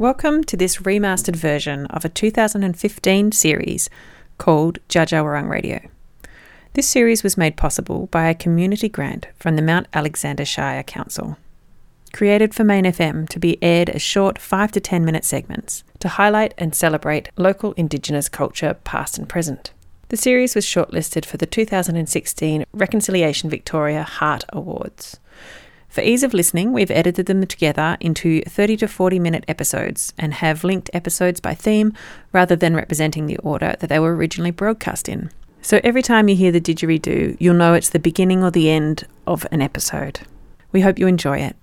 Welcome to this remastered version of a 2015 series called Wurrung Radio. This series was made possible by a community grant from the Mount Alexander Shire Council. Created for Main FM to be aired as short 5 to 10 minute segments to highlight and celebrate local Indigenous culture past and present. The series was shortlisted for the 2016 Reconciliation Victoria Heart Awards. For ease of listening, we've edited them together into 30 to 40 minute episodes and have linked episodes by theme rather than representing the order that they were originally broadcast in. So every time you hear the didgeridoo, you'll know it's the beginning or the end of an episode. We hope you enjoy it.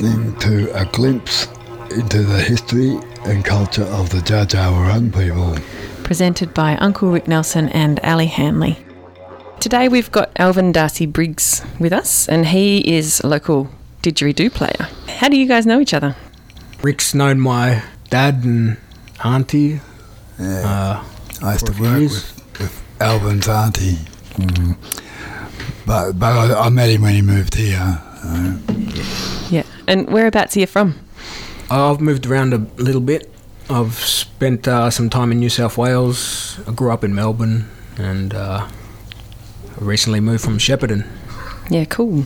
Listening to a glimpse into the history and culture of the Dja Dja people. Presented by Uncle Rick Nelson and Ali Hanley. Today we've got Alvin Darcy Briggs with us, and he is a local didgeridoo player. How do you guys know each other? Rick's known my dad and auntie. Yeah. Uh, I used to work with, with Alvin's auntie. Mm. But, but I, I met him when he moved here. Uh, Yeah. And whereabouts are you from? I've moved around a little bit. I've spent uh, some time in New South Wales. I grew up in Melbourne and uh, recently moved from Shepparton. Yeah, cool.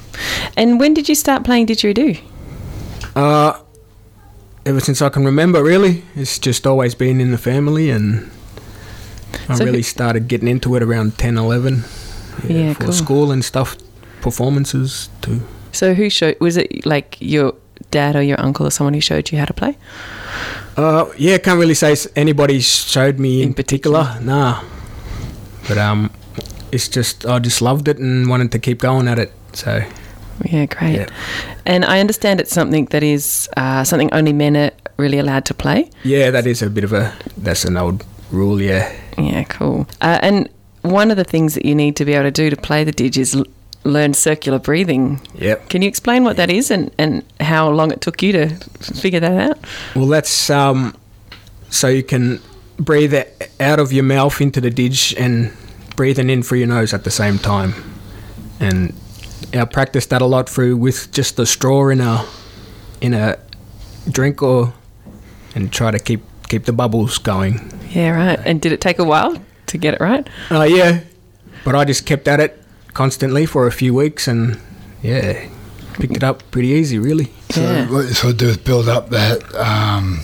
And when did you start playing didgeridoo? Uh, ever since I can remember, really. It's just always been in the family and I So really started getting into it around 10, 11. Yeah, for cool. school and stuff, performances too. So who showed? Was it like your dad or your uncle or someone who showed you how to play? Uh, yeah, can't really say anybody showed me In in, particular. Nah, but um, it's just I just loved it and wanted to keep going at it. So Yeah, great. Yeah. And I understand it's something that is uh, something only men are really allowed to play. yeah, that is a bit of a that's an old rule. Yeah, Yeah, cool. Uh, and one of the things that you need to be able to do to play the didge is l- learn circular breathing. yep. Can you explain what that is and, and how long it took you to figure that out? Well, that's um, so you can breathe out of your mouth into the didge and breathing in through your nose at the same time. And I practiced that a lot through with just the straw in a in a drink or and try to keep keep the bubbles going. Yeah, right. And did it take a while to get it right? Uh, yeah, but I just kept at it constantly for a few weeks and yeah, picked it up pretty easy, really. so Yeah. what you sort of do is build up that um,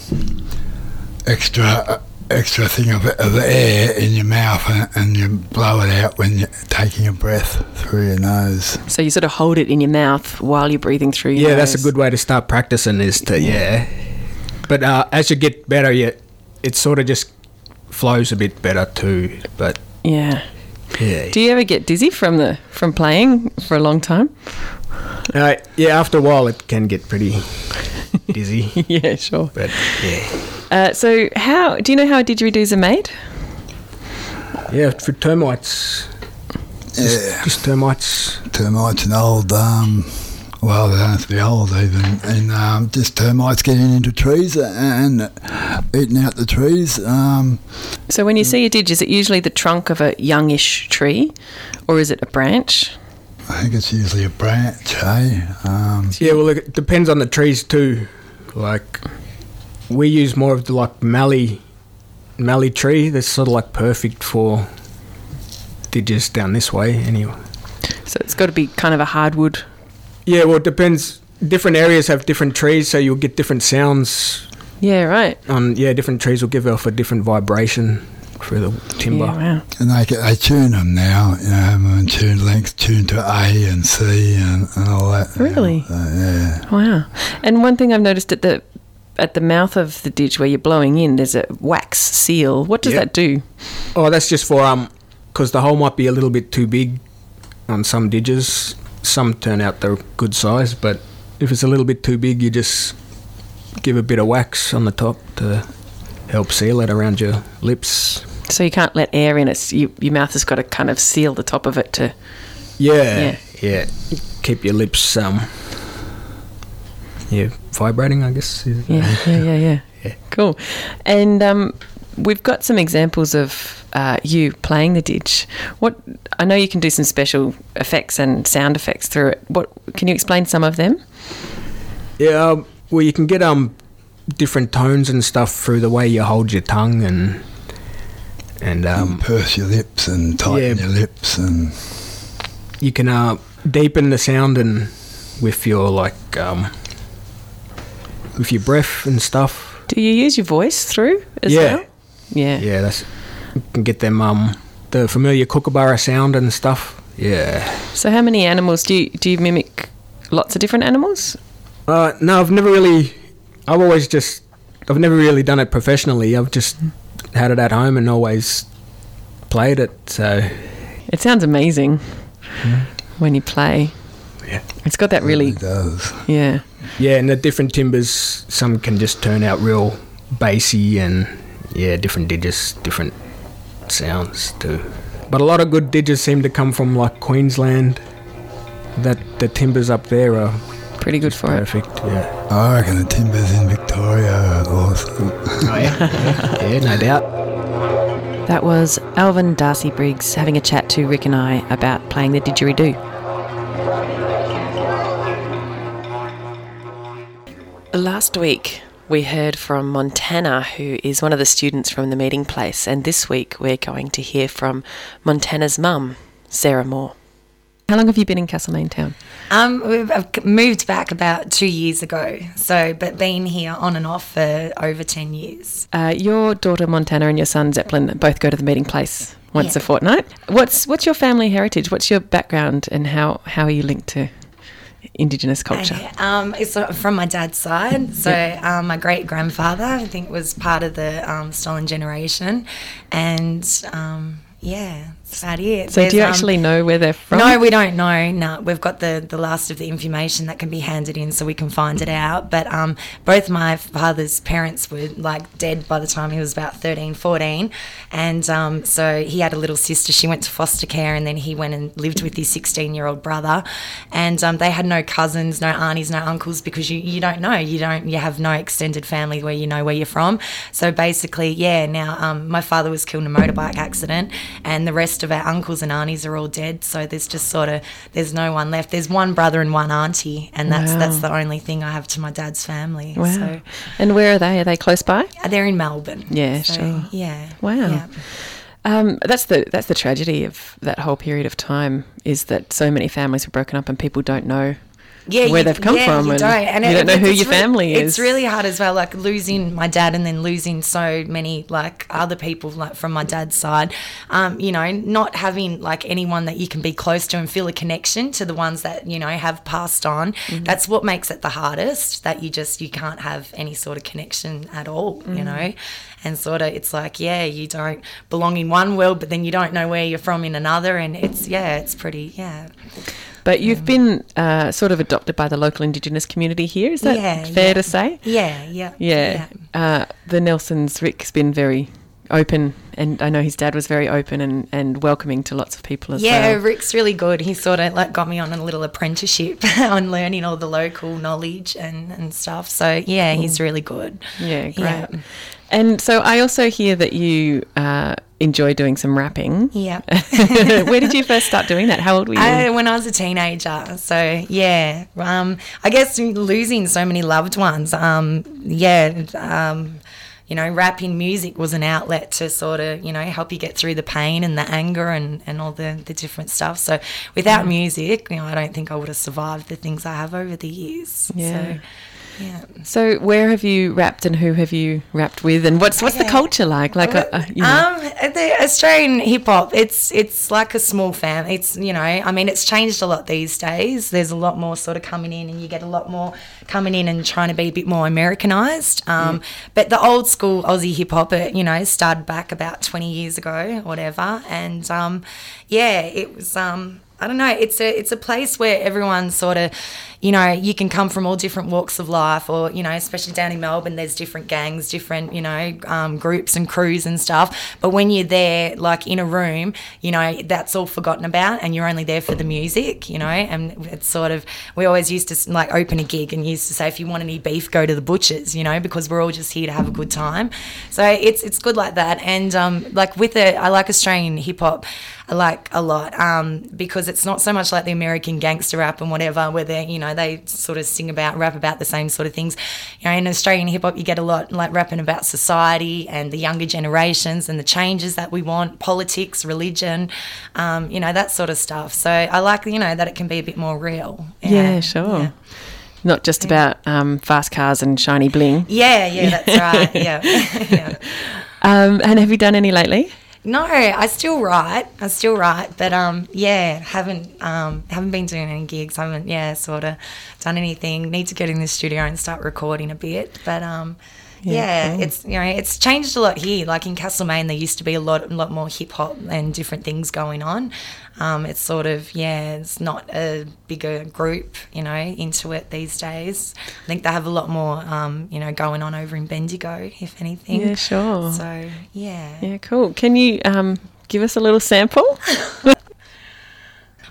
extra uh, extra thing of, of air in your mouth and, and you blow it out when you're taking a breath through your nose. So you sort of hold it in your mouth while you're breathing through your Yeah, that's a good way to start practicing. Is to yeah, but uh, as you get better, you it sort of just flows a bit better too. But Yeah. Yeah, Do you ever get dizzy from the from playing for a long time? uh, yeah. After a while, it can get pretty dizzy. yeah, sure. But yeah, Uh, so how do you know how didgeridoos are made? yeah. For termites, Yeah, just termites. termites and old, um, well, they don't have to be old even, and um, just termites getting into trees and eating out the trees. Um, So when you see a didge, is it usually the trunk of a youngish tree, or is it a branch? I think it's usually a branch, eh? Um, Yeah, well, it depends on the trees too. Like, we use more of the like mallee, mallee tree. That's sort of like perfect for didges down this way. Anyway. So it's got to be kind of a hardwood. Yeah, well, it depends. Different areas have different trees, so you'll get different sounds Yeah, right. on. Yeah, different trees will give off a different vibration through the timber. Yeah, wow. and they, they tune them now, you know, have them in tune length, tuned to A and C and, and all that. now. Really? Uh, yeah. Wow. And one thing I've noticed at the at the mouth of the didge where you're blowing in, there's a wax seal. What does Yep. that do? Oh, that's just for um, because the hole might be a little bit too big on some didges. Some turn out they're good size, but if it's a little bit too big, you just give a bit of wax on the top to help seal it around your lips. So you can't let air in. It's you, your mouth has got to kind of seal the top of it to. Yeah, Yeah. yeah. Keep your lips um, yeah, vibrating. I guess. Yeah, yeah, yeah, yeah. Yeah. Cool. And um, we've got some examples of uh, you playing the didge. What I know you can do some special effects and sound effects through it. What can you explain some of them? Yeah, um, well, you can get um different tones and stuff through the way you hold your tongue and and um, purse your lips and tighten Yeah. your lips and you can uh, deepen the sound and with your like um, with your breath and stuff. Do you use your voice through as Yeah. well? Yeah. Yeah, that's you can get them um the familiar kookaburra sound and stuff. Yeah. So how many animals do you do you mimic? Lots of different animals. Uh, no, I've never really. I've always just. I've never really done it professionally. I've just had it at home and always played it. So It sounds amazing when you play. Yeah. It's got that really, it does. yeah. yeah, and the different timbers, some can just turn out real bassy and yeah, different didges, different sounds too. But a lot of good didges seem to come from like Queensland. That the timbers up there are Pretty good for it. perfect. Yeah. I reckon the timbers in Victoria are awesome. Oh yeah. yeah, yeah, no doubt. That was Alvin Darcy Briggs having a chat to Rick and I about playing the didgeridoo. Last week, we heard from Montana, who is one of the students from the meeting place, and this week we're going to hear from Montana's mum, Sarah Moore. How long have you been in Castlemaine Town? Um, we've I've moved back about two years ago, so but been here on and off for over ten years. Uh, your daughter Montana and your son Zeppelin both go to the meeting place once Yeah. a fortnight. What's what's your family heritage? What's your background, and how how are you linked to Indigenous culture? Um, it's from my dad's side. So um, my great grandfather, I think, was part of the um, stolen generation, and um, yeah, that's about it. So do There's, you um, actually know where they're from? No, we don't know. No, we've got the, the last of the information that can be handed in so we can find it out. But um, both my father's parents were like dead by the time he was about 13, 14. And um, so he had a little sister. She went to foster care and then he went and lived with his 16 year old brother. And um, they had no cousins, no aunties, no uncles because you, you don't know. You don't, you have no extended family where you know where you're from. So basically, yeah, now um, my father was killed in a motorbike accident and the rest of our uncles and aunties are all dead. So there's just sort of, there's no one left. There's one brother and one auntie, and that's Wow. that's the only thing I have to my dad's family. Wow. So and where are they? Are they close by? they're in Melbourne. Yeah, So, sure. Yeah. Wow. Yeah. Um, that's the that's the tragedy of that whole period of time is that so many families were broken up and people don't know yeah, where you- they've come yeah, from You and don't, and you it- don't know who your re- family is. It's really hard as well, like losing my dad and then losing so many like other people like from my dad's side. Um, you know, not having like anyone that you can be close to and feel a connection to the ones that you know have passed on. Mm-hmm. That's what makes it the hardest. That you just you can't have any sort of connection at all. Mm-hmm. You know. And sort of, it's like, yeah, you don't belong in one world, but then you don't know where you're from in another, and it's, yeah, it's pretty, yeah. But you've been uh, sort of adopted by the local Indigenous community here. Is that Yeah, fair yeah. to say? Yeah, yeah. Yeah. Uh, the Nelsons, Rick's been very open, and I know his dad was very open and, and welcoming to lots of people as Yeah, well. Yeah, Rick's really good. He sort of like got me on a little apprenticeship on learning all the local knowledge and, and stuff. So yeah, he's really good. Yeah, great. Yeah. And so I also hear that you uh, enjoy doing some rapping. Yeah. Where did you first start doing that? How old were you? I, when I was a teenager. So yeah, um, I guess losing so many loved ones. Um, yeah, um, you know, rapping music was an outlet to sort of you know help you get through the pain and the anger and, and all the, the different stuff. So without music, you know, I don't think I would have survived the things I have over the years. Yeah. So, yeah. so where have you rapped and who have you rapped with? And what's what's the culture like? Like, uh, uh, you know, Um, the Australian hip hop, it's it's like a small fam. It's you know, I mean, it's changed a lot these days. There's a lot more sort of coming in, and you get a lot more coming in and trying to be a bit more Americanized. Um, But the old school Aussie hip hop, it you know, started back about 20 years ago, whatever. And um, yeah, it was. Um, I don't know. It's a it's a place where everyone sort of, you know, you can come from all different walks of life, or you know, especially down in Melbourne, there's different gangs, different you know um, groups and crews and stuff. But when you're there, like in a room, you know, that's all forgotten about, and you're only there for the music, you know. And it's sort of we always used to like open a gig and used to say, if you want any beef, go to the butchers, you know, because we're all just here to have a good time. So it's it's good like that, and um, like with it, I like Australian hip hop. I like a lot um, because it's not so much like the American gangster rap and whatever, where they're, you know, they sort of sing about, rap about the same sort of things. You know, in Australian hip hop, you get a lot like rapping about society and the younger generations and the changes that we want, politics, religion, um, you know, that sort of stuff. So I like, you know, that it can be a bit more real. Yeah, sure. Yeah. Not just about um, fast cars and shiny bling. Yeah, yeah, that's right. Yeah. yeah. Um, and have you done any lately? No, I still write. I still write, but um, yeah, haven't um, haven't been doing any gigs. Haven't yeah, sort of done anything. Need to get in the studio and start recording a bit, but um, yeah, cool. it's you know it's changed a lot here. Like in Castlemaine, there used to be a lot a lot more hip hop and different things going on. Um, it's sort of yeah, it's not a bigger group, you know, into it these days. I think they have a lot more, um, you know, going on over in Bendigo, if anything. Yeah, sure. So yeah. Yeah, cool. Can you um, give us a little sample?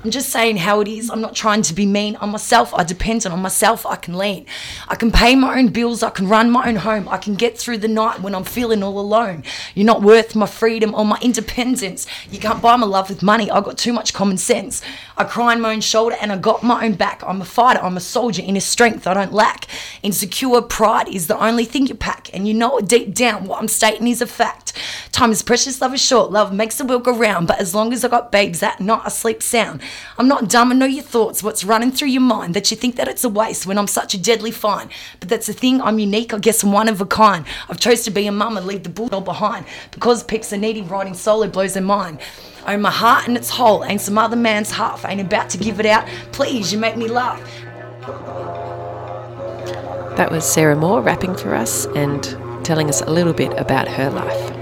I'm just saying how it is. I'm not trying to be mean. On myself, I depend on myself. I can lean. I can pay my own bills. I can run my own home. I can get through the night when I'm feeling all alone. You're not worth my freedom or my independence. You can't buy my love with money. I've got too much common sense. I cry on my own shoulder and I got my own back. I'm a fighter. I'm a soldier. In a strength I don't lack. Insecure pride is the only thing you pack, and you know it deep down. What I'm stating is a fact. Time is precious. Love is short. Love makes the world go round. But as long as I got babes that night, I sleep sound. I'm not dumb, I know your thoughts, what's running through your mind, that you think that it's a waste when I'm such a deadly fine. But that's the thing, I'm unique, I guess I'm one of a kind. I've chose to be a mum and leave the bull all behind. Because peeps are needy, writing solo blows their mind. Oh, my heart and its whole ain't some other man's half. Ain't about to give it out. Please, you make me laugh. That was Sarah Moore rapping for us and telling us a little bit about her life.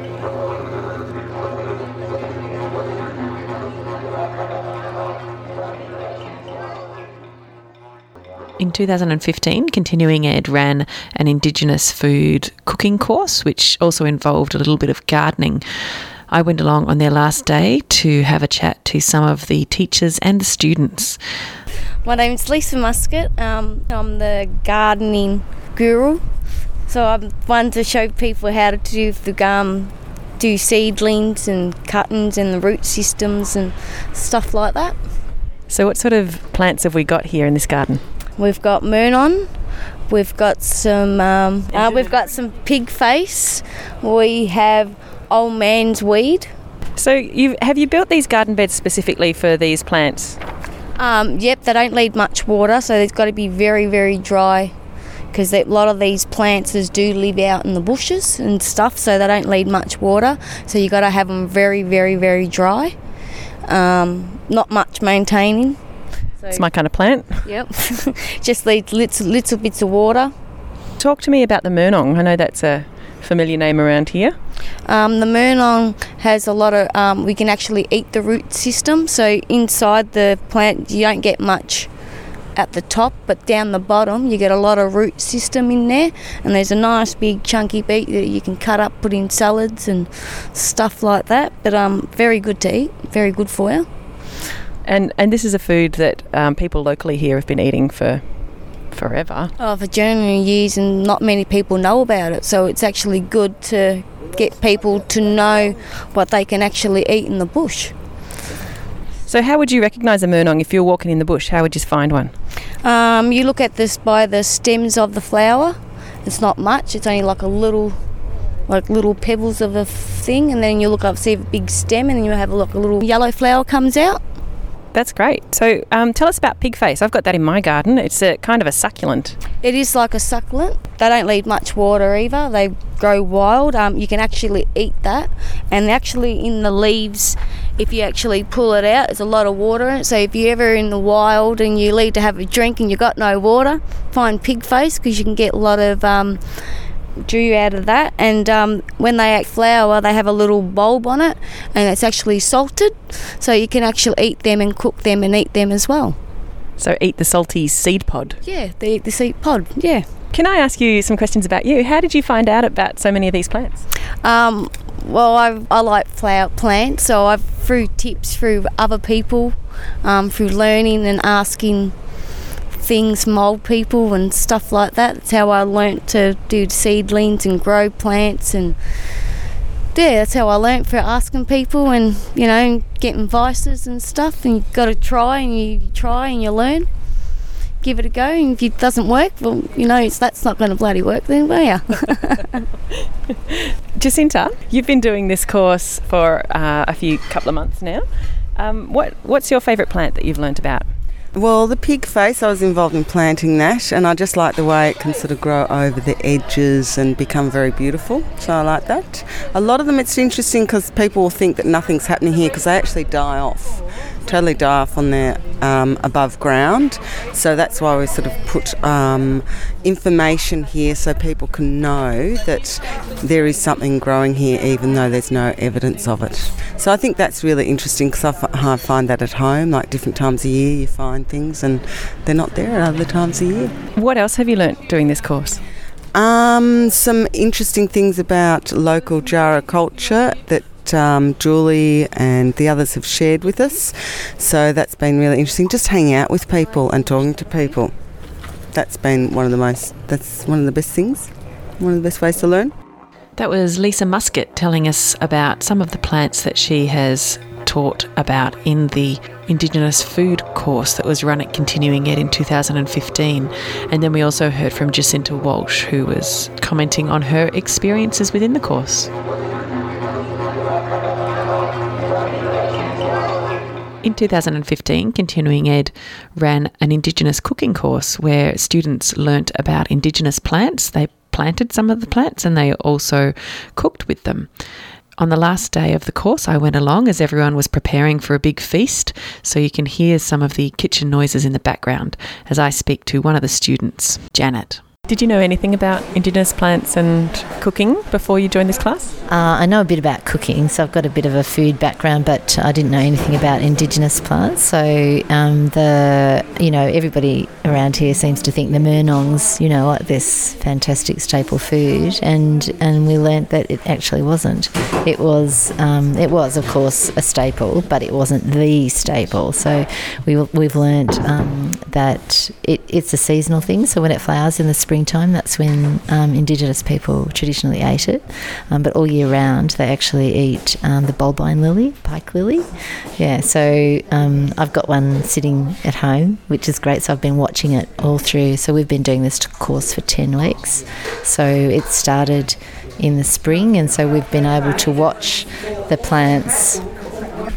In 2015, Continuing Ed ran an Indigenous food cooking course, which also involved a little bit of gardening. I went along on their last day to have a chat to some of the teachers and the students. My name's Lisa Muscat. Um, I'm the gardening guru. So I'm one to show people how to do the um, do seedlings and cuttings and the root systems and stuff like that. So, what sort of plants have we got here in this garden? We've got Murnong. We've got some. Um, uh, we've got some pig face. We have old man's weed. So, you have you built these garden beds specifically for these plants? Um, yep, they don't need much water, so they've got to be very, very dry because a lot of these plants do live out in the bushes and stuff, so they don't need much water. So you've got to have them very, very, very dry. Um, not much maintaining. So, It's my kind of plant. yep, just need little, little bits of water. Talk to me about the Murnong. I know that's a familiar name around here. Um, the Murnong has a lot of, um, we can actually eat the root system. So inside the plant, you don't get much at the top, but down the bottom, you get a lot of root system in there. And there's a nice big chunky beet that you can cut up, put in salads and stuff like that. But um, very good to eat, very good for you. And and this is a food that um, people locally here have been eating for forever. Oh, for journey years, and not many people know about it. So it's actually good to get people to know what they can actually eat in the bush. So how would you recognise a Murnong if you're walking in the bush? How would you find one? Um, you look at this by the stems of the flower. It's not much. It's only like a little, like little pebbles of a thing, and then you look up, see a big stem, and then you have a look. A little yellow flower comes out. That's great. So um, tell us about pig face. I've got that in my garden. It's a kind of a succulent. It is like a succulent. They don't need much water either. They grow wild. Um, you can actually eat that, and actually in the leaves, if you actually pull it out, there's a lot of water in it. So if you're ever in the wild and you need to have a drink and you've got no water, find pig face because you can get a lot of um, dew out of that. And um, when they act flower, they have a little bulb on it, and it's actually salted, so you can actually eat them and cook them and eat them as well. So eat the salty seed pod. Yeah, they eat the seed pod. Yeah. Can I ask you some questions about you? How did you find out about so many of these plants? Um, well, I, I like flower plants, so I've through tips through other people, um, through learning and asking things from old people and stuff like that. That's how I learnt to do seedlings and grow plants and yeah, that's how I learnt for asking people and you know getting vices and stuff. And you've got to try and you try and you learn. Give it a go, and if it doesn't work, well, you know that's not going to bloody work then, will ya? Jacinta, you've been doing this course for uh, a few couple of months now. Um, what What's your favourite plant that you've learnt about? Well, the pig face, I was involved in planting that, and I just like the way it can sort of grow over the edges and become very beautiful. So I like that. A lot of them, it's interesting because people will think that nothing's happening here because they actually die off, totally die off on their um, above ground. So that's why we sort of put um, information here so people can know that there is something growing here, even though there's no evidence of it. So I think that's really interesting because I, f- I find that at home, like different times a year, you find things and they're not there at other times a year. What else have you learnt doing this course? Um, some interesting things about local Jara culture that um, Julie and the others have shared with us. So that's been really interesting. Just hanging out with people and talking to people. That's been one of the most. That's one of the best things. One of the best ways to learn. That was Lisa Muscat telling us about some of the plants that she has taught about in the Indigenous food course that was run at Continuing Ed in 2015. And then we also heard from Jacinta Walsh, who was commenting on her experiences within the course. In 2015, Continuing Ed ran an Indigenous cooking course where students learnt about Indigenous plants. They planted some of the plants and they also cooked with them. On the last day of the course, I went along as everyone was preparing for a big feast, so you can hear some of the kitchen noises in the background as I speak to one of the students, Janet. Did you know anything about Indigenous plants and cooking before you joined this class? Uh, I know a bit about cooking, so I've got a bit of a food background, but I didn't know anything about Indigenous plants. So um, the you know everybody around here seems to think the Murnongs, you know, like this fantastic staple food, and and we learnt that it actually wasn't. It was um, it was of course a staple, but it wasn't the staple. So we we've learnt um, that it, it's a seasonal thing. So when it flowers in the spring springtime, that's when um, Indigenous people traditionally ate it. Um, but all year round, they actually eat um, the bulbine lily, pike lily. Yeah, so um, I've got one sitting at home, which is great. So I've been watching it all through. So we've been doing this course for 10 weeks. So it started in the spring, and so we've been able to watch the plants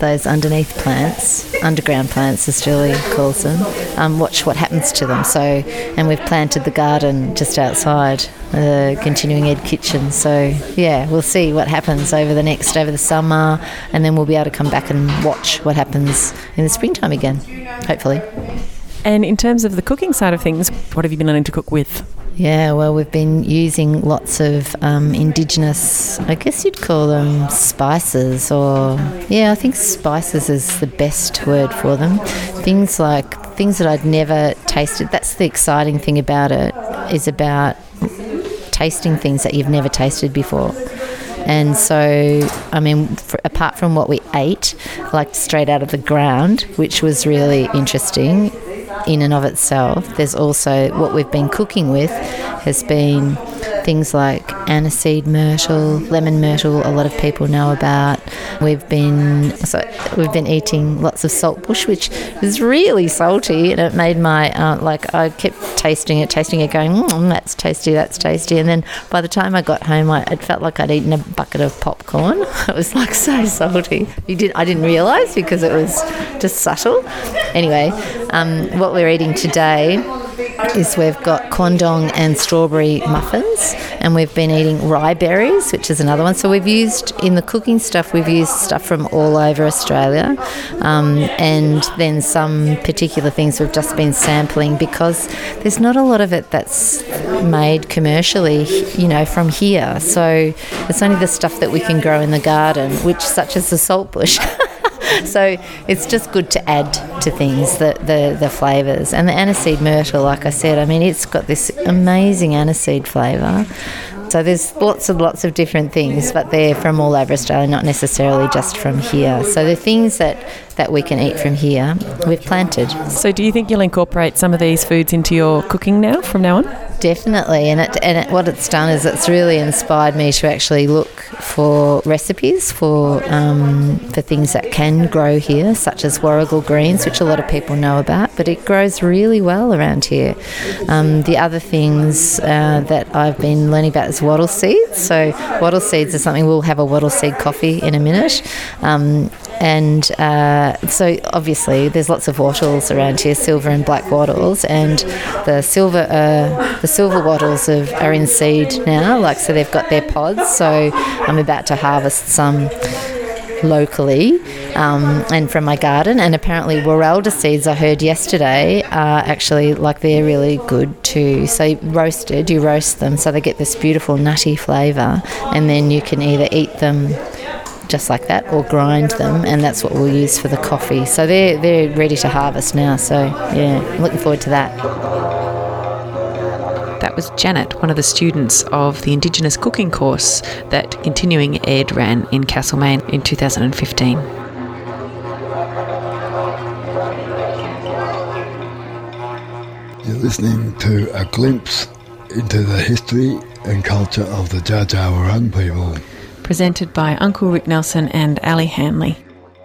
those underneath plants, underground plants as Julie calls them, um, watch what happens to them. So, and we've planted the garden just outside the continuing ed kitchen. So, yeah, we'll see what happens over the next, over the summer, and then we'll be able to come back and watch what happens in the springtime again, hopefully. And in terms of the cooking side of things, what have you been learning to cook with? Yeah, well, we've been using lots of um, indigenous, I guess you'd call them spices, or yeah, I think spices is the best word for them. Things like things that I'd never tasted. That's the exciting thing about it, is about tasting things that you've never tasted before. And so, I mean, for, apart from what we ate, like straight out of the ground, which was really interesting, in and of itself. There's also what we've been cooking with has been things like aniseed myrtle, lemon myrtle. A lot of people know about. We've been so we've been eating lots of saltbush, which is really salty, and it made my uh, like I kept tasting it, tasting it, going, mm, that's tasty, that's tasty. And then by the time I got home, I, it felt like I'd eaten a bucket of popcorn. It was like so salty. You did I didn't realise because it was just subtle. Anyway, um, what we're eating today is we've got quandong and strawberry muffins, and we've been eating riberries, which is another one. So we've used in the cooking stuff, we've used stuff from all over Australia, um, and then some particular things we've just been sampling because there's not a lot of it that's made commercially, you know, from here. So it's only the stuff that we can grow in the garden, which such as the saltbush. so it's just good to add to things the, the, the flavours. And the aniseed myrtle, like I said, I mean, it's got this amazing aniseed flavour. So there's lots and lots of different things, but they're from all over Australia, not necessarily just from here. So the things that, that we can eat from here, we've planted. So, do you think you'll incorporate some of these foods into your cooking now, from now on? Definitely, and it, and it, what it's done is it's really inspired me to actually look for recipes for um, for things that can grow here, such as warrigal greens, which a lot of people know about, but it grows really well around here. Um, the other things uh, that I've been learning about is wattle seeds. So wattle seeds is something we'll have a wattle seed coffee in a minute. Um, and uh, so obviously there's lots of wattles around here, silver and black wattles, and the silver uh, the silver wattles have, are in seed now, like so they've got their pods. So I'm about to harvest some locally um, and from my garden. And apparently, Wirilda seeds I heard yesterday are actually like they're really good too. So roasted, you roast them so they get this beautiful nutty flavour, and then you can either eat them just like that or grind them and that's what we'll use for the coffee so they're, they're ready to harvest now so yeah I'm looking forward to that That was Janet, one of the students of the Indigenous cooking course that Continuing Ed ran in Castlemaine in 2015. You're listening to a glimpse into the history and culture of the Dja Dja Wurrung people. Presented by Uncle Rick Nelson and Ali Hanley.